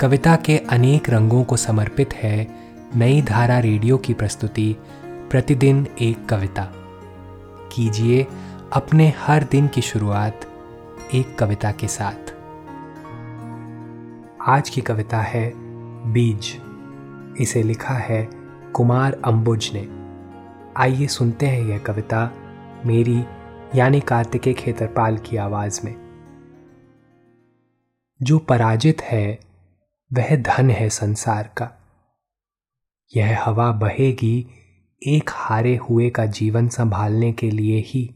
कविता के अनेक रंगों को समर्पित है नई धारा रेडियो की प्रस्तुति, प्रतिदिन एक कविता। कीजिए अपने हर दिन की शुरुआत एक कविता के साथ। आज की कविता है बीज। इसे लिखा है कुमार अंबुज ने। आइए सुनते हैं यह कविता मेरी, यानी कार्तिकेय खेतरपाल की आवाज़ में। जो पराजित है वह धन है संसार का। यह हवा बहेगी एक हारे हुए का जीवन संभालने के लिए ही।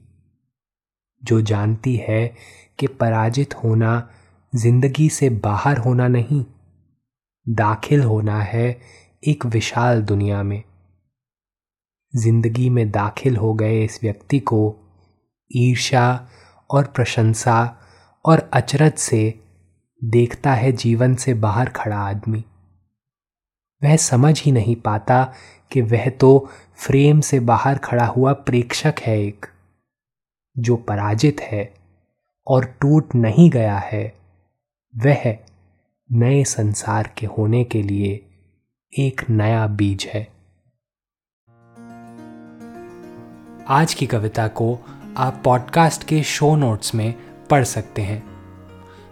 जो जानती है कि पराजित होना ज़िंदगी से बाहर होना नहीं, दाखिल होना है एक विशाल दुनिया में। ज़िंदगी में दाखिल हो गए इस व्यक्ति को ईर्षा और प्रशंसा और अचरज से देखता है जीवन से बाहर खड़ा आदमी। वह समझ ही नहीं पाता कि वह तो फ्रेम से बाहर खड़ा हुआ प्रेक्षक है एक, जो पराजित है और टूट नहीं गया है। वह नए संसार के होने के लिए एक नया बीज है। आज की कविता को आप पॉडकास्ट के शो नोट्स में पढ़ सकते हैं।